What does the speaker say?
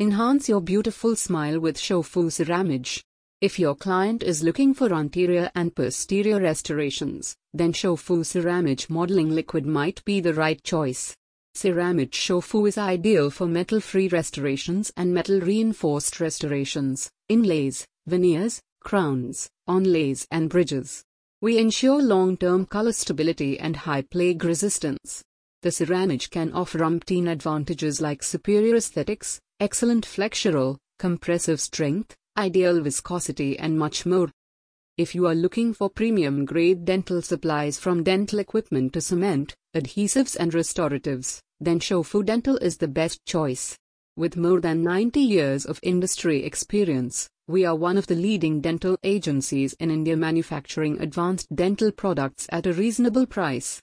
Enhance your beautiful smile with Shofu Ceramage. If your client is looking for anterior and posterior restorations, then Shofu Ceramage modeling liquid might be the right choice. Ceramage Shofu is ideal for metal-free restorations and metal-reinforced restorations, inlays, veneers, crowns, onlays and bridges. We ensure long-term color stability and high plague resistance. The Ceramage can offer umpteen advantages like superior aesthetics, excellent flexural, compressive strength, ideal viscosity and much more. If you are looking for premium grade dental supplies from dental equipment to cement, adhesives and restoratives, then Shofu Dental is the best choice. With more than 90 years of industry experience, we are one of the leading dental agencies in India manufacturing advanced dental products at a reasonable price.